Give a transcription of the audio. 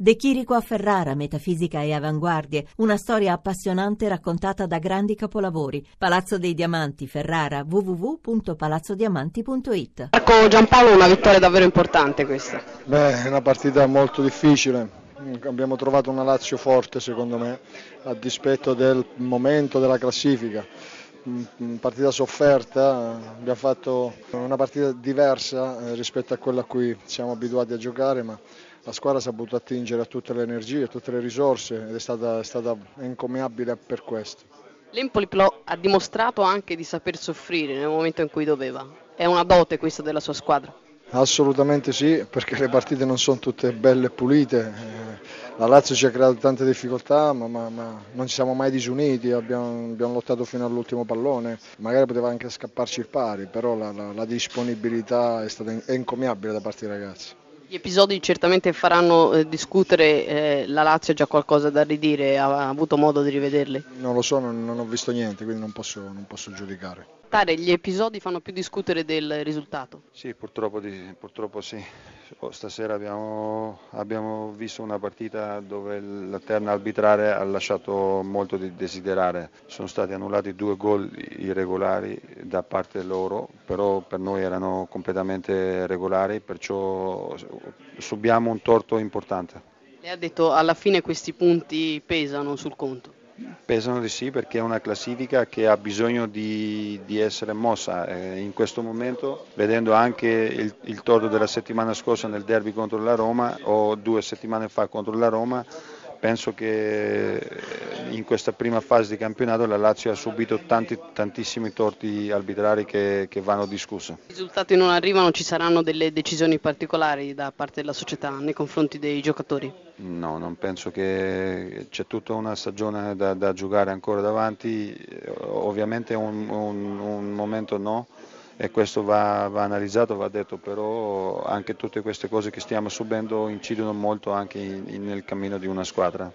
De Chirico a Ferrara, metafisica e avanguardie, una storia appassionante raccontata da grandi capolavori. Palazzo dei Diamanti, Ferrara, www.palazzodiamanti.it. Marco Giampaolo, una vittoria davvero importante questa. Beh, è una partita molto difficile. Abbiamo trovato una Lazio forte secondo me, a dispetto del momento della classifica. Partita sofferta, abbiamo fatto una partita diversa eh, rispetto a quella a cui siamo abituati a giocare, ma la squadra si è saputo attingere a tutte le energie, a tutte le risorse ed è stata, è stata incommiabile per questo. L'Empoli ha dimostrato anche di saper soffrire nel momento in cui doveva. È una dote questa della sua squadra? Assolutamente sì, perché le partite non sono tutte belle e pulite. La Lazio ci ha creato tante difficoltà, ma, ma, ma non ci siamo mai disuniti, abbiamo, abbiamo, lottato fino all'ultimo pallone. Magari poteva anche scapparci il pari, però la, la, la disponibilità è stata è incommiabile da parte dei ragazzi. Gli episodi certamente faranno eh, discutere, eh, la Lazio ha già qualcosa da ridire, ha, ha avuto modo di rivederli? Non lo so, non, non ho visto niente, quindi non posso, non posso giudicare. Tare, gli episodi fanno più discutere del risultato? Sì, purtroppo, purtroppo sì. Stasera abbiamo, abbiamo, visto una partita dove la terna arbitrale ha lasciato molto di desiderare. Sono stati annullati due gol irregolari da parte loro, però per noi erano completamente regolari, perciò subiamo un torto importante. Lei ha detto alla fine questi punti pesano sul conto? Pesano di sì perché è una classifica che ha bisogno di, di essere mossa. Eh, in questo momento, vedendo anche il, il torto della settimana scorsa nel derby contro la Roma o due settimane fa contro la Roma, penso che in questa prima fase di campionato la Lazio ha subito tanti, tantissimi torti arbitrari che, che vanno discussi. I risultati non arrivano, ci saranno delle decisioni particolari da parte della società nei confronti dei giocatori? No, non penso che c'è tutta una stagione da, da giocare ancora davanti, ovviamente un, un, un momento no e questo va, va, analizzato, va detto, però anche tutte queste cose che stiamo subendo incidono molto anche in, in, nel cammino di una squadra.